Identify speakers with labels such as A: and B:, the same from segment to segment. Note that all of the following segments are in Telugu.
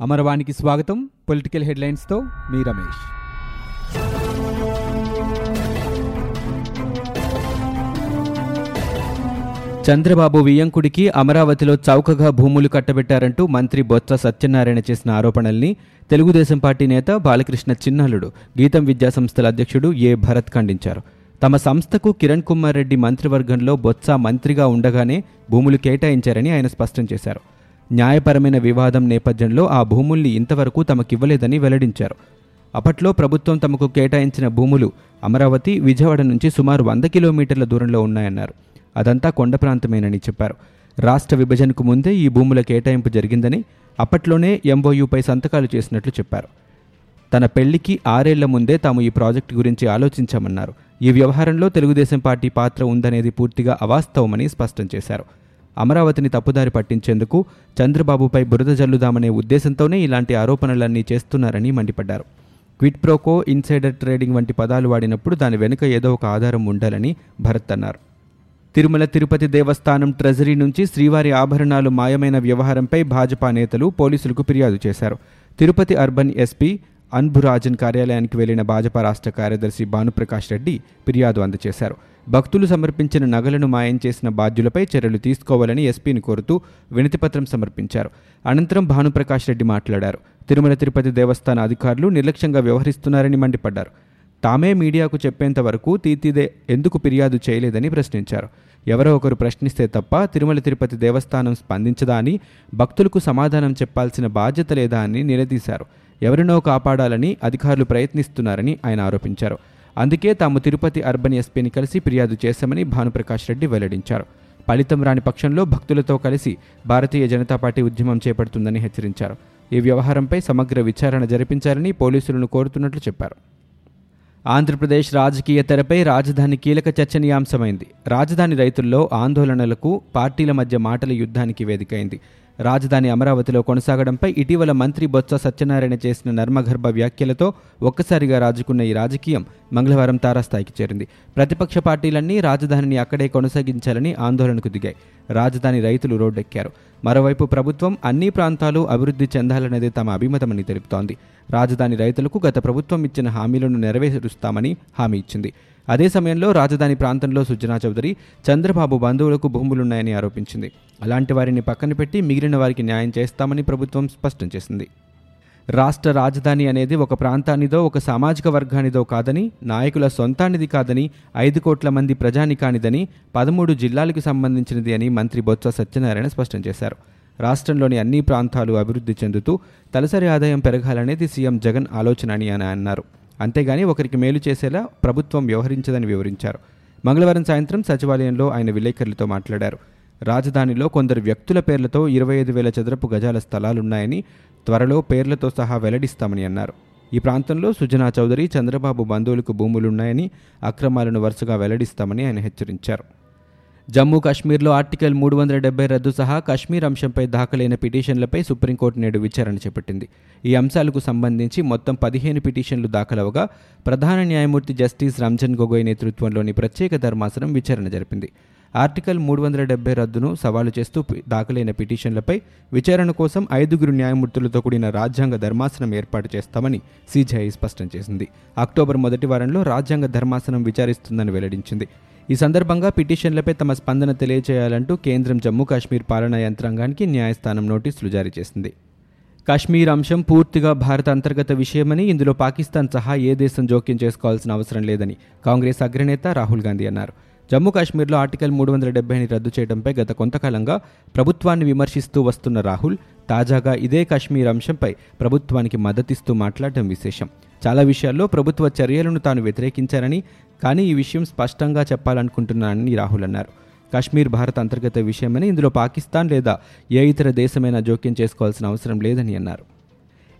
A: అమరవాణికి స్వాగతం. పొలిటికల్ హెడ్లైన్స్తో మీ రమేష్. చంద్రబాబు వియ్యంకుడికి అమరావతిలో చౌకగా భూములు కట్టబెట్టారంటూ మంత్రి బొత్స సత్యనారాయణ చేసిన ఆరోపణల్ని తెలుగుదేశం పార్టీ నేత బాలకృష్ణ చిన్నల్లుడు గీతం విద్యా సంస్థల అధ్యక్షుడు ఏ. భరత్ ఖండించారు. తమ సంస్థకు కిరణ్ కుమార్ రెడ్డి మంత్రివర్గంలో బొత్స మంత్రిగా ఉండగానే భూములు కేటాయించారని ఆయన స్పష్టం చేశారు. న్యాయపరమైన వివాదం నేపథ్యంలో ఆ భూముల్ని ఇంతవరకు తమకివ్వలేదని వెల్లడించారు. అప్పట్లో ప్రభుత్వం తమకు కేటాయించిన భూములు అమరావతి విజయవాడ నుంచి సుమారు వంద కిలోమీటర్ల దూరంలో ఉన్నాయన్నారు. అదంతా కొండ ప్రాంతమేనని చెప్పారు. రాష్ట్ర విభజనకు ముందే ఈ భూముల కేటాయింపు జరిగిందని అప్పట్లోనే ఎంఓయూపై సంతకాలు చేసినట్లు చెప్పారు. తన పెళ్ళికి ఆరేళ్ళ ముందే తాము ఈ ప్రాజెక్టు గురించి ఆలోచించామన్నారు. ఈ వ్యవహారంలో తెలుగుదేశం పార్టీ పాత్ర ఉందనేది పూర్తిగా అవాస్తవమని స్పష్టం చేశారు. అమరావతిని తప్పుదారి పట్టించేందుకు చంద్రబాబుపై బురద జల్లుదామనే ఉద్దేశంతోనే ఇలాంటి ఆరోపణలన్నీ చేస్తున్నారని మండిపడ్డారు. క్విట్ ప్రోకో ఇన్సైడర్ ట్రేడింగ్ వంటి పదాలు వాడినప్పుడు దాని వెనుక ఏదో ఒక ఆధారం ఉండాలని భరత్ అన్నారు. తిరుమల తిరుపతి దేవస్థానం ట్రెజరీ నుంచి శ్రీవారి ఆభరణాలు మాయమైన వ్యవహారంపై భాజపా నేతలు పోలీసులకు ఫిర్యాదు చేశారు. తిరుపతి అర్బన్ ఎస్పీ అన్బురాజన్ కార్యాలయానికి వెళ్ళిన భాజపా రాష్ట్ర కార్యదర్శి భానుప్రకాష్ రెడ్డి ఫిర్యాదు అందజేశారు. భక్తులు సమర్పించిన నగలను మాయం చేసిన బాధ్యులపై చర్యలు తీసుకోవాలని ఎస్పీని కోరుతూ వినతిపత్రం సమర్పించారు. అనంతరం భానుప్రకాష్ రెడ్డి మాట్లాడారు. తిరుమల తిరుపతి దేవస్థాన అధికారులు నిర్లక్ష్యంగా వ్యవహరిస్తున్నారని మండిపడ్డారు. తామే మీడియాకు చెప్పేంత వరకు తీతిదే ఎందుకు ఫిర్యాదు చేయలేదని ప్రశ్నించారు. ఎవరో ఒకరు ప్రశ్నిస్తే తప్ప తిరుమల తిరుపతి దేవస్థానం స్పందించదా అని భక్తులకు సమాధానం చెప్పాల్సిన బాధ్యత లేదా అని నిలదీశారు. ఎవరినో కాపాడాలని అధికారులు ప్రయత్నిస్తున్నారని ఆయన ఆరోపించారు. అందుకే తాము తిరుపతి అర్బన్ ఎస్పీని కలిసి ఫిర్యాదు చేశామని భానుప్రకాష్ రెడ్డి వెల్లడించారు. ఫలితం రాని పక్షంలో భక్తులతో కలిసి భారతీయ జనతా పార్టీ ఉద్యమం చేపడుతుందని హెచ్చరించారు. ఈ వ్యవహారంపై సమగ్ర విచారణ జరిపించాలని పోలీసులను కోరుతున్నట్లు చెప్పారు. ఆంధ్రప్రదేశ్ రాజకీయ తెరపై రాజధాని కీలక చర్చనీయాంశమైంది. రాజధాని రైతుల్లో ఆందోళనలకు పార్టీల మధ్య మాటల యుద్ధానికి వేదికైంది. రాజధాని అమరావతిలో కొనసాగడంపై ఇటీవల మంత్రి బొత్స సత్యనారాయణ చేసిన నర్మగర్భ వ్యాఖ్యలతో ఒక్కసారిగా రాజుకున్న ఈ రాజకీయం మంగళవారం తారాస్థాయికి చేరింది. ప్రతిపక్ష పార్టీలన్నీ రాజధానిని అక్కడే కొనసాగించాలని ఆందోళనకు దిగాయి. రాజధాని రైతులు రోడ్డెక్కారు. మరోవైపు ప్రభుత్వం అన్ని ప్రాంతాలు అభివృద్ధి చెందాలనేది తమ అభిమతమని తెలుపుతోంది. రాజధాని రైతులకు గత ప్రభుత్వం ఇచ్చిన హామీలను నెరవేరుస్తామని హామీ ఇచ్చింది. అదే సమయంలో రాజధాని ప్రాంతంలో సుజనా చౌదరి చంద్రబాబు బంధువులకు భూములున్నాయని ఆరోపించింది. అలాంటి వారిని పక్కన పెట్టి మిగిలిన వారికి న్యాయం చేస్తామని ప్రభుత్వం స్పష్టం చేసింది. రాష్ట్ర రాజధాని అనేది ఒక ప్రాంతానిదో ఒక సామాజిక వర్గానిదో కాదని నాయకుల సొంతానిది కాదని ఐదు కోట్ల మంది ప్రజానికానిదని పదమూడు జిల్లాలకు సంబంధించినది అని మంత్రి బొత్స సత్యనారాయణ స్పష్టం చేశారు. రాష్ట్రంలోని అన్ని ప్రాంతాలు అభివృద్ధి చెందుతూ తలసరి ఆదాయం పెరగాలనేది సీఎం జగన్ ఆలోచన అని ఆయన అన్నారు. అంతేగాని ఒకరికి మేలు చేసేలా ప్రభుత్వం వ్యవహరించదని వివరించారు. మంగళవారం సాయంత్రం సచివాలయంలో ఆయన విలేకరులతో మాట్లాడారు. రాజధానిలో కొందరు వ్యక్తుల పేర్లతో ఇరవై ఐదు వేల చదరపు గజాల స్థలాలున్నాయని త్వరలో పేర్లతో సహా వెల్లడిస్తామని అన్నారు. ఈ ప్రాంతంలో సుజనా చౌదరి చంద్రబాబు బంధువులకు భూములున్నాయని అక్రమాలను వరుసగా వెల్లడిస్తామని ఆయన హెచ్చరించారు. జమ్మూ కాశ్మీర్లో ఆర్టికల్ మూడు వందల డెబ్బై రద్దు సహా కాశ్మీర్ అంశంపై దాఖలైన పిటిషన్లపై సుప్రీంకోర్టు నేడు విచారణ చేపట్టింది. ఈ అంశాలకు సంబంధించి మొత్తం పదిహేను పిటిషన్లు దాఖలవగా ప్రధాన న్యాయమూర్తి జస్టిస్ రంజన్ గొగోయ్ నేతృత్వంలోని ప్రత్యేక ధర్మాసనం విచారణ జరిపింది. ఆర్టికల్ మూడు వందల డెబ్బై రద్దును సవాలు చేస్తూ దాఖలైన పిటిషన్లపై విచారణ కోసం ఐదుగురు న్యాయమూర్తులతో కూడిన రాజ్యాంగ ధర్మాసనం ఏర్పాటు చేస్తామని సీజీఐ స్పష్టం చేసింది. అక్టోబర్ మొదటి వారంలో రాజ్యాంగ ధర్మాసనం విచారిస్తుందని వెల్లడించింది. ఈ సందర్భంగా పిటిషన్లపై తమ స్పందన తెలియజేయాలంటూ కేంద్రం జమ్మూ కాశ్మీర్ పాలనా యంత్రాంగానికి న్యాయస్థానం నోటీసులు జారీ చేసింది. కాశ్మీర్ అంశం పూర్తిగా భారత అంతర్గత విషయమని ఇందులో పాకిస్తాన్ సహా ఏ దేశం జోక్యం చేసుకోవాల్సిన అవసరం లేదని కాంగ్రెస్ అగ్రనేత రాహుల్ గాంధీ అన్నారు. జమ్మూ కాశ్మీర్లో ఆర్టికల్ మూడు వందల డెబ్బైని రద్దు చేయడంపై గత కొంతకాలంగా ప్రభుత్వాన్ని విమర్శిస్తూ వస్తున్న రాహుల్ తాజాగా ఇదే కాశ్మీర్ అంశంపై ప్రభుత్వానికి మద్దతిస్తూ మాట్లాడడం విశేషం. చాలా విషయాల్లో ప్రభుత్వ చర్యలను తాను వ్యతిరేకించారని కానీ ఈ విషయం స్పష్టంగా చెప్పాలనుకుంటున్నానని రాహుల్ అన్నారు. కాశ్మీర్ భారత అంతర్గత విషయమని ఇందులో పాకిస్తాన్ లేదా ఏ ఇతర దేశమైనా జోక్యం చేసుకోవాల్సిన అవసరం లేదని అన్నారు.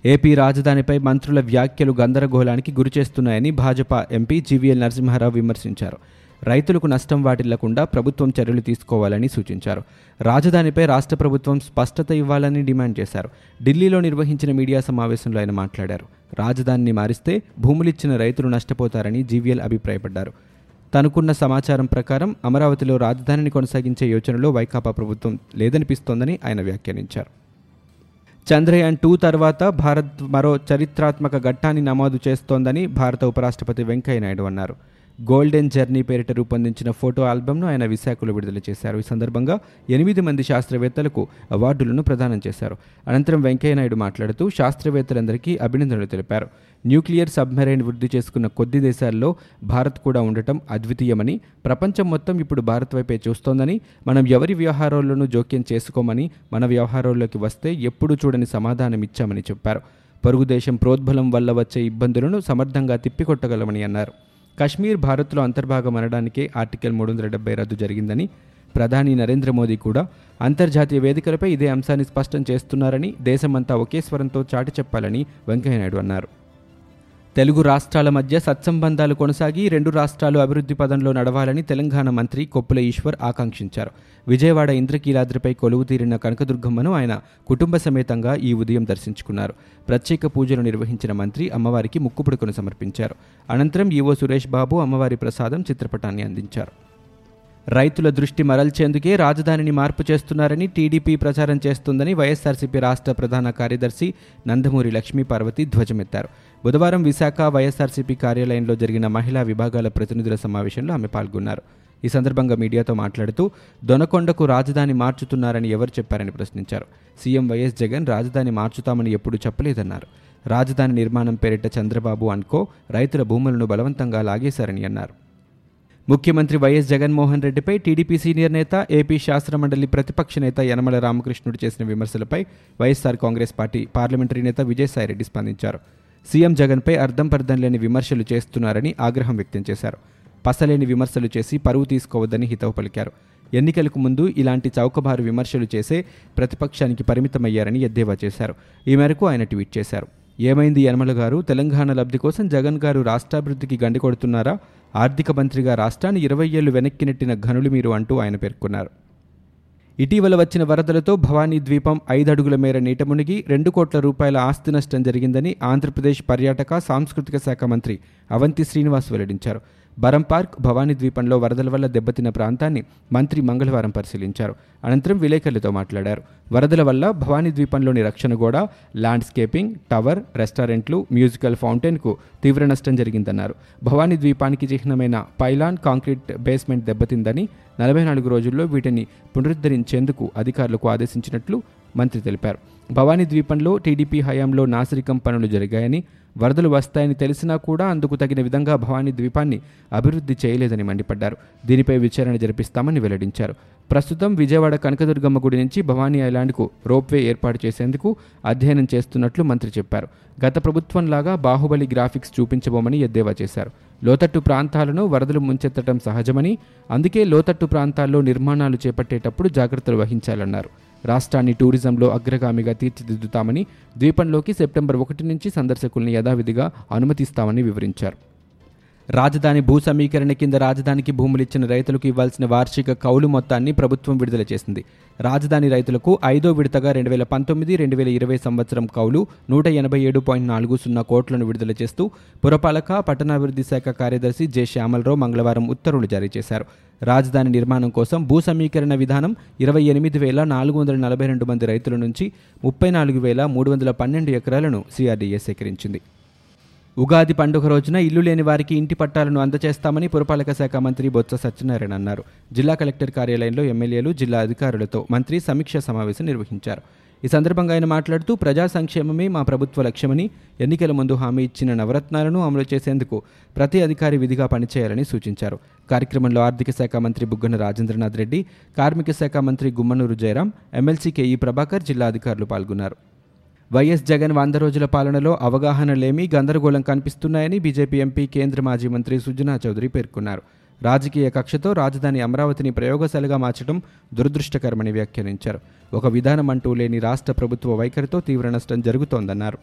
A: ఏపీ రాజధానిపై మంత్రుల వ్యాఖ్యలు గందరగోళానికి గురిచేస్తున్నాయని భాజపా ఎంపీ జీవీఎల్ నరసింహారావు విమర్శించారు. రైతులకు నష్టం వాటిల్లకుండా ప్రభుత్వం చర్యలు తీసుకోవాలని సూచించారు. రాజధానిపై రాష్ట్ర ప్రభుత్వం స్పష్టత ఇవ్వాలని డిమాండ్ చేశారు. ఢిల్లీలో నిర్వహించిన మీడియా సమావేశంలో ఆయన మాట్లాడారు. రాజధానిని మారిస్తే భూములిచ్చిన రైతులు నష్టపోతారని జీవీఎల్ అభిప్రాయపడ్డారు. తనకున్న సమాచారం ప్రకారం అమరావతిలో రాజధానిని కొనసాగించే యోచనలో వైకాపా ప్రభుత్వం లేదనిపిస్తోందని ఆయన వ్యాఖ్యానించారు. చంద్రయాన్ టూ తర్వాత భారత్ మరో చరిత్రాత్మక ఘట్టాన్ని నమోదు చేస్తోందని భారత ఉపరాష్ట్రపతి వెంకయ్యనాయుడు అన్నారు. గోల్డెన్ జర్నీ పేరిట రూపొందించిన ఫోటో ఆల్బమ్ను ఆయన విశాఖలో విడుదల చేశారు. ఈ సందర్భంగా ఎనిమిది మంది శాస్త్రవేత్తలకు అవార్డులను ప్రదానం చేశారు. అనంతరం వెంకయ్యనాయుడు మాట్లాడుతూ శాస్త్రవేత్తలందరికీ అభినందనలు తెలిపారు. న్యూక్లియర్ సబ్మెరైన్ వృద్ధి చేసుకున్న కొద్ది దేశాల్లో భారత్ కూడా ఉండటం అద్వితీయమని ప్రపంచం మొత్తం ఇప్పుడు భారత్ వైపే చూస్తోందని మనం ఎవరి వ్యవహారాల్లోనూ జోక్యం చేసుకోమని మన వ్యవహారాల్లోకి వస్తే ఎప్పుడూ చూడని సమాధానం ఇచ్చామని చెప్పారు. పొరుగు దేశం ప్రోద్బలం వల్ల వచ్చే ఇబ్బందులను సమర్థంగా తిప్పికొట్టగలమని అన్నారు. కశ్మీర్ భారత్లో అంతర్భాగం అనడానికే ఆర్టికల్ మూడు వందల డెబ్బై రద్దు జరిగిందని ప్రధాని నరేంద్ర మోదీ కూడా అంతర్జాతీయ వేదికలపై ఇదే అంశాన్ని స్పష్టం చేస్తున్నారని దేశమంతా ఒకే స్వరంతో చాటి చెప్పాలని వెంకయ్యనాయుడు అన్నారు. తెలుగు రాష్ట్రాల మధ్య సత్సంబంధాలు కొనసాగి రెండు రాష్ట్రాలు అభివృద్ధి పదంలో నడవాలని తెలంగాణ మంత్రి కొప్పుల ఈశ్వర్ ఆకాంక్షించారు. విజయవాడ ఇంద్రకీలాద్రిపై కొలువు తీరిన కనకదుర్గమ్మను ఆయన కుటుంబ సమేతంగా ఈ ఉదయం దర్శించుకున్నారు. ప్రత్యేక పూజలు నిర్వహించిన మంత్రి అమ్మవారికి ముక్కుపుడుకును సమర్పించారు. అనంతరం ఈవో సురేష్ బాబు అమ్మవారి ప్రసాదం చిత్రపటాన్ని అందించారు. రైతుల దృష్టి మరల్చేందుకే రాజధానిని మార్పు చేస్తున్నారని టీడీపీ ప్రచారం చేస్తుందని వైఎస్ఆర్సీపీ రాష్ట్ర ప్రధాన కార్యదర్శి నందమూరి లక్ష్మీ పార్వతి ధ్వజమెత్తారు. బుధవారం విశాఖ వైఎస్ఆర్సీపీ కార్యాలయంలో జరిగిన మహిళా విభాగాల ప్రతినిధుల సమావేశంలో ఆమె పాల్గొన్నారు. ఈ సందర్భంగా మీడియాతో మాట్లాడుతూ దొనకొండకు రాజధాని మార్చుతున్నారని ఎవరు చెప్పారని ప్రశ్నించారు. సీఎం వైఎస్ జగన్ రాజధాని మార్చుతామని ఎప్పుడూ చెప్పలేదన్నారు. రాజధాని నిర్మాణం పేరిట చంద్రబాబు అన్కో రైతుల భూములను బలవంతంగా లాగేశారని అన్నారు. ముఖ్యమంత్రి వైఎస్ జగన్మోహన్ రెడ్డిపై టీడీపీ సీనియర్ నేత ఏపీ శాసనమండలి ప్రతిపక్ష నేత యనమల రామకృష్ణుడు చేసిన విమర్శలపై వైఎస్సార్ కాంగ్రెస్ పార్టీ పార్లమెంటరీ నేత విజయసాయిరెడ్డి స్పందించారు. సీఎం జగన్పై అర్థం పర్థం లేని విమర్శలు చేస్తున్నారని ఆగ్రహం వ్యక్తం చేశారు. పసలేని విమర్శలు చేసి పరువు తీసుకోవద్దని హితవు పలికారు. ఎన్నికలకు ముందు ఇలాంటి చౌకబారు విమర్శలు చేసే ప్రతిపక్షానికి పరిమితమయ్యారని ఎద్దేవా చేశారు. ఈ మేరకు ఆయన ట్వీట్ చేశారు. ఏమైంది యనమల గారు? తెలంగాణ లబ్ధి కోసం జగన్ గారు రాష్ట్రాభివృద్ధికి గండి కొడుతున్నారా? ఆర్థిక మంత్రిగా రాష్ట్రాన్ని ఇరవై ఏళ్ళు వెనక్కి నెట్టిన ఘనులు మీరు అంటూ ఆయన పేర్కొన్నారు. ఇటీవల వచ్చిన వరదలతో భవానీ ద్వీపం ఐదడుగుల మేర నీట మునిగి రెండు కోట్ల రూపాయల ఆస్తి నష్టం జరిగిందని ఆంధ్రప్రదేశ్ పర్యాటక సాంస్కృతిక శాఖ మంత్రి అవంతి శ్రీనివాస్ వెల్లడించారు. బరం పార్క్ భవానీ ద్వీపంలో వరదల వల్ల దెబ్బతిన్న ప్రాంతాన్ని మంత్రి మంగళవారం పరిశీలించారు. అనంతరం విలేకరులతో మాట్లాడారు. వరదల వల్ల భవానీ ద్వీపంలోని రక్షణ గోడ ల్యాండ్స్కేపింగ్ టవర్ రెస్టారెంట్లు మ్యూజికల్ ఫౌంటైన్కు తీవ్ర నష్టం జరిగిందన్నారు. భవానీ ద్వీపానికి చిహ్నమైన పైలాన్ కాంక్రీట్ బేస్మెంట్ దెబ్బతిందని నలభై నాలుగు రోజుల్లో వీటిని పునరుద్ధరించేందుకు అధికారులకు ఆదేశించినట్లు మంత్రి తెలిపారు. భవానీ ద్వీపంలో టీడీపీ హయాంలో నాసిరికం పనులు జరిగాయని వరదలు వస్తాయని తెలిసినా కూడా అందుకు తగిన విధంగా భవానీ ద్వీపాన్ని అభివృద్ధి చేయలేదని మండిపడ్డారు. దీనిపై విచారణ జరిపిస్తామని వెల్లడించారు. ప్రస్తుతం విజయవాడ కనకదుర్గమ్మ గుడి నుంచి భవానీ ఐలాండ్కు రోప్వే ఏర్పాటు చేసేందుకు అధ్యయనం చేస్తున్నట్లు మంత్రి చెప్పారు. గత ప్రభుత్వంలాగా బాహుబలి గ్రాఫిక్స్ చూపించబోమని ఎద్దేవా చేశారు. లోతట్టు ప్రాంతాలను వరదలు ముంచెత్తడం సహజమని అందుకే లోతట్టు ప్రాంతాల్లో నిర్మాణాలు చేపట్టేటప్పుడు జాగ్రత్తలు వహించాలన్నారు. రాష్ట్రాన్ని టూరిజంలో అగ్రగామిగా తీర్చిదిద్దుతామని ద్వీపంలోకి సెప్టెంబర్ ఒకటి నుంచి సందర్శకుల్ని యథావిధిగా అనుమతిస్తామని వివరించారు. రాజధాని భూ సమీకరణ కింద రాజధానికి భూములు ఇచ్చిన రైతులకు ఇవ్వాల్సిన వార్షిక కౌలు మొత్తాన్ని ప్రభుత్వం విడుదల చేసింది. రాజధాని రైతులకు ఐదో విడతగా రెండు వేల పంతొమ్మిది రెండు వేల ఇరవై సంవత్సరం కౌలు నూట ఎనభై ఏడు పాయింట్ నాలుగు సున్నా కోట్లను విడుదల చేస్తూ పురపాలక పట్టణాభివృద్ధి శాఖ కార్యదర్శి జె. శ్యామలరావు మంగళవారం ఉత్తర్వులు జారీ చేశారు. రాజధాని నిర్మాణం కోసం భూ సమీకరణ విధానం ఇరవై ఎనిమిది వేల నాలుగు వందల నలభై రెండు మంది రైతుల నుంచి ముప్పై నాలుగు వేల మూడు వందల పన్నెండు ఎకరాలను సిఆర్డీఏ సేకరించింది. ఉగాది పండుగ రోజున ఇల్లు లేని వారికి ఇంటి పట్టాలను అందజేస్తామని పురపాలక శాఖ మంత్రి బొత్స సత్యనారాయణ అన్నారు. జిల్లా కలెక్టర్ కార్యాలయంలో ఎమ్మెల్యేలు జిల్లా అధికారులతో మంత్రి సమీక్ష సమావేశం నిర్వహించారు. ఈ సందర్భంగా ఆయన మాట్లాడుతూ ప్రజా సంక్షేమమే మా ప్రభుత్వ లక్ష్యమని ఎన్నికల ముందు హామీ ఇచ్చిన నవరత్నాలను అమలు చేసేందుకు ప్రతి అధికారి విధిగా పనిచేయాలని సూచించారు. కార్యక్రమంలో ఆర్థిక శాఖ మంత్రి బుగ్గన రాజేంద్రనాథ్ రెడ్డి కార్మిక శాఖ మంత్రి గుమ్మనూరు జయరాం ఎమ్మెల్సీ కేఈ ప్రభాకర్ జిల్లా అధికారులు పాల్గొన్నారు. వైఎస్ జగన్ వంద రోజుల పాలనలో అవగాహన లేమి గందరగోళం కనిపిస్తున్నాయని బీజేపీ ఎంపీ కేంద్ర మాజీ మంత్రి సుజనా చౌదరి పేర్కొన్నారు. రాజకీయ కక్షతో రాజధాని అమరావతిని ప్రయోగశాలగా మార్చడం దురదృష్టకరమని వ్యాఖ్యానించారు. ఒక విధానం అంటూ లేని రాష్ట్ర ప్రభుత్వ వైఖరితో తీవ్ర నష్టం జరుగుతోందన్నారు.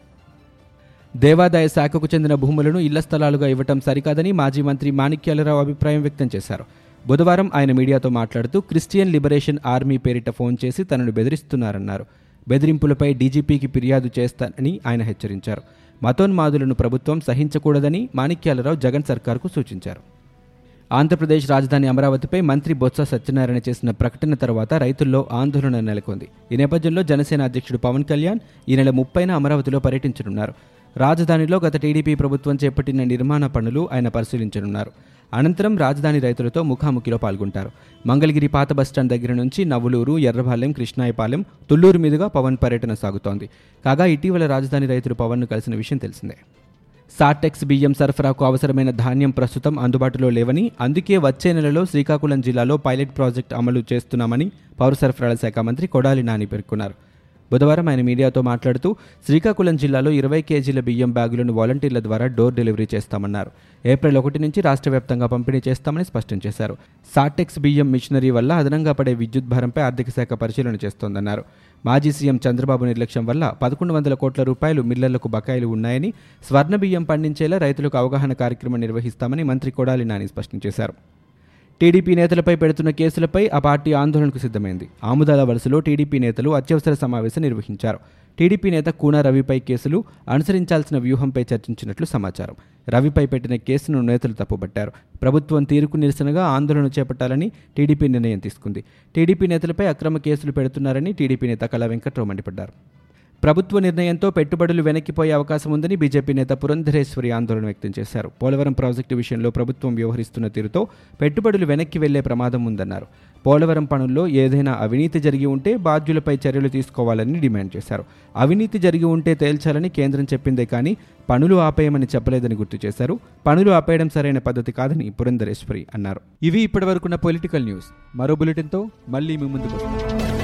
A: దేవాదాయ శాఖకు చెందిన భూములను ఇళ్ళ స్థలాలుగా ఇవ్వటం సరికాదని మాజీ మంత్రి మాణిక్యాలరావు అభిప్రాయం వ్యక్తం చేశారు. బుధవారం ఆయన మీడియాతో మాట్లాడుతూ క్రిస్టియన్ లిబరేషన్ ఆర్మీ పేరిట ఫోన్ చేసి తనను బెదిరిస్తున్నారన్నారు. బెదిరింపులపై డీజీపీకి ఫిర్యాదు చేస్తానని ఆయన హెచ్చరించారు. మతోన్మాదులను ప్రభుత్వం సహించకూడదని మాణిక్యాలరావు జగన్ సర్కార్కు సూచించారు. ఆంధ్రప్రదేశ్ రాజధాని అమరావతిపై మంత్రి బొత్స సత్యనారాయణ చేసిన ప్రకటన తర్వాత రైతుల్లో ఆందోళన నెలకొంది. ఈ నేపథ్యంలో జనసేన అధ్యక్షుడు పవన్ కళ్యాణ్ ఈ నెల ముప్పైన అమరావతిలో పర్యటించనున్నారు. రాజధానిలో గత టీడీపీ ప్రభుత్వం చేపట్టిన నిర్మాణ పనులు ఆయన పరిశీలించనున్నారు. అనంతరం రాజధాని రైతులతో ముఖాముఖిలో పాల్గొంటారు. మంగళగిరి పాత బస్టాండ్ దగ్గర నుంచి నవ్వులూరు ఎర్రపాలెం కృష్ణాయపాలెం తుళ్ళూరు మీదుగా పవన్ పర్యటన సాగుతోంది. కాగా ఇటీవల రాజధాని రైతులు పవన్ను కలిసిన విషయం తెలిసిందే. సార్టెక్స్ బియ్యం సరఫరాకు అవసరమైన ధాన్యం ప్రస్తుతం అందుబాటులో లేవని అందుకే వచ్చే నెలలో శ్రీకాకుళం జిల్లాలో పైలట్ ప్రాజెక్ట్ అమలు చేస్తున్నామని పౌర సరఫరాల శాఖ మంత్రి కొడాలి నాని పేర్కొన్నారు. బుధవారం ఆయన మీడియాతో మాట్లాడుతూ శ్రీకాకుళం జిల్లాలో ఇరవై కేజీల బియ్యం బ్యాగులను వాలంటీర్ల ద్వారా డోర్ డెలివరీ చేస్తామన్నారు. ఏప్రిల్ ఒకటి నుంచి రాష్ట్ర వ్యాప్తంగా పంపిణీ చేస్తామని స్పష్టం చేశారు. సాటెక్స్ బియ్యం మిషనరీ వల్ల అదనంగా పడే విద్యుత్ భారంపై ఆర్థిక శాఖ పరిశీలన చేస్తోందన్నారు. మాజీ సీఎం చంద్రబాబు నిర్లక్ష్యం వల్ల పదకొండు వందల కోట్ల రూపాయలు మిల్లర్లకు బకాయిలు ఉన్నాయని స్వర్ణ బియ్యం పండించేలా రైతులకు అవగాహన కార్యక్రమం నిర్వహిస్తామని మంత్రి కొడాలి నాని స్పష్టం చేశారు. టీడీపీ నేతలపై పెడుతున్న కేసులపై ఆ పార్టీ ఆందోళనకు సిద్ధమైంది. ఆముదాల వలసలో టీడీపీ నేతలు అత్యవసర సమావేశం నిర్వహించారు. టీడీపీ నేత కూనా రవిపై కేసులు అనుసరించాల్సిన వ్యూహంపై చర్చించినట్లు సమాచారం. రవిపై పెట్టిన కేసును నేతలు తప్పుబట్టారు. ప్రభుత్వం తీరుకు నిరసనగా ఆందోళన చేపట్టాలని టీడీపీ నిర్ణయం తీసుకుంది. టీడీపీ నేతలపై అక్రమ కేసులు పెడుతున్నారని టీడీపీ నేత కళా వెంకట్రావు మండిపడ్డారు. ప్రభుత్వ నిర్ణయంతో పెట్టుబడులు వెనక్కిపోయే అవకాశం ఉందని బీజేపీ నేత పురంధరేశ్వరి ఆందోళన వ్యక్తం చేశారు. పోలవరం ప్రాజెక్టు విషయంలో ప్రభుత్వం వ్యవహరిస్తున్న తీరుతో పెట్టుబడులు వెనక్కి వెళ్ళే ప్రమాదం ఉందన్నారు. పోలవరం పనుల్లో ఏదైనా అవినీతి జరిగి ఉంటే బాధ్యులపై చర్యలు తీసుకోవాలని డిమాండ్ చేశారు. అవినీతి జరిగి ఉంటే తేల్చాలని కేంద్రం చెప్పిందే కానీ పనులు ఆపేయమని చెప్పలేదని గుర్తు చేశారు. పనులు ఆపేయడం సరైన పద్ధతి కాదని పురంధరేశ్వరి అన్నారు. ఇవి ఇప్పటివరకున్న పొలిటికల్ న్యూస్. మరో బులెటిన్తో మళ్ళీ మీ ముందుకు వస్తాం.